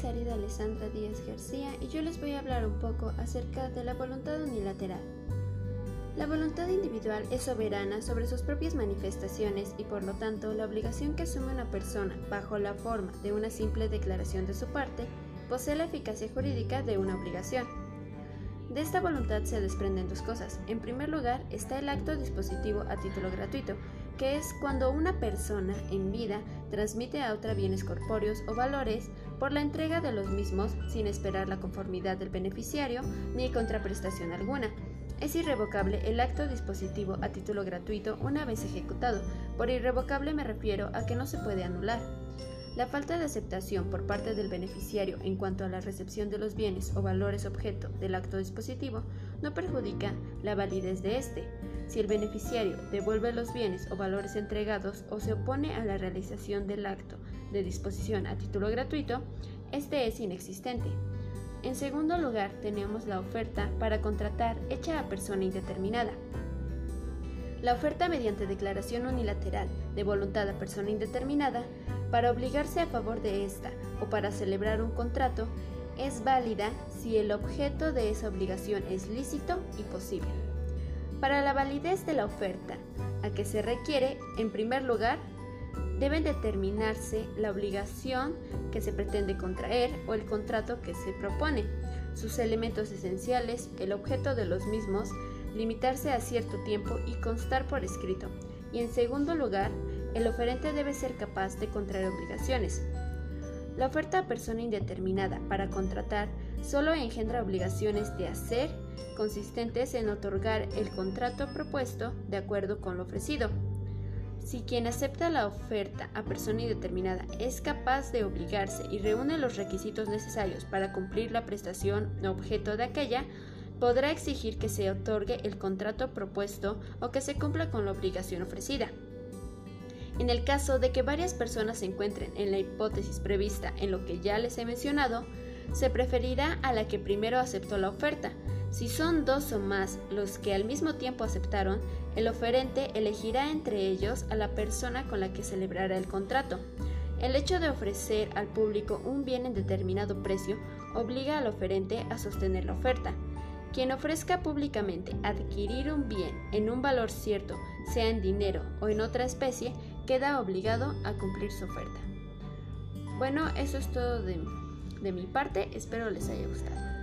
Sandra Díaz García y yo les voy a hablar un poco acerca de la voluntad unilateral. La voluntad individual es soberana sobre sus propias manifestaciones y por lo tanto la obligación que asume una persona bajo la forma de una simple declaración de su parte posee la eficacia jurídica de una obligación. De esta voluntad se desprenden dos cosas. En primer lugar está el acto dispositivo a título gratuito, que es cuando una persona en vida transmite a otra bienes corpóreos o valores por la entrega de los mismos sin esperar la conformidad del beneficiario ni contraprestación alguna. Es irrevocable el acto dispositivo a título gratuito una vez ejecutado. Por irrevocable me refiero a que no se puede anular. La falta de aceptación por parte del beneficiario en cuanto a la recepción de los bienes o valores objeto del acto dispositivo no perjudica la validez de éste. Si el beneficiario devuelve los bienes o valores entregados o se opone a la realización del acto de disposición a título gratuito, este es inexistente. En segundo lugar, tenemos la oferta para contratar hecha a persona indeterminada. La oferta mediante declaración unilateral de voluntad a persona indeterminada para obligarse a favor de esta o para celebrar un contrato es válida si el objeto de esa obligación es lícito y posible. Para la validez de la oferta a que se requiere, en primer lugar, deben determinarse la obligación que se pretende contraer o el contrato que se propone, sus elementos esenciales, el objeto de los mismos, limitarse a cierto tiempo y constar por escrito. Y en segundo lugar, el oferente debe ser capaz de contraer obligaciones. La oferta a persona indeterminada para contratar solo engendra obligaciones de hacer consistentes en otorgar el contrato propuesto de acuerdo con lo ofrecido. Si quien acepta la oferta a persona indeterminada es capaz de obligarse y reúne los requisitos necesarios para cumplir la prestación objeto de aquella, podrá exigir que se otorgue el contrato propuesto o que se cumpla con la obligación ofrecida. En el caso de que varias personas se encuentren en la hipótesis prevista en lo que ya les he mencionado, se preferirá a la que primero aceptó la oferta. Si son dos o más los que al mismo tiempo aceptaron, el oferente elegirá entre ellos a la persona con la que celebrará el contrato. El hecho de ofrecer al público un bien en determinado precio obliga al oferente a sostener la oferta. Quien ofrezca públicamente adquirir un bien en un valor cierto, sea en dinero o en otra especie, queda obligado a cumplir su oferta. Bueno, eso es todo de, de mi parte, espero les haya gustado.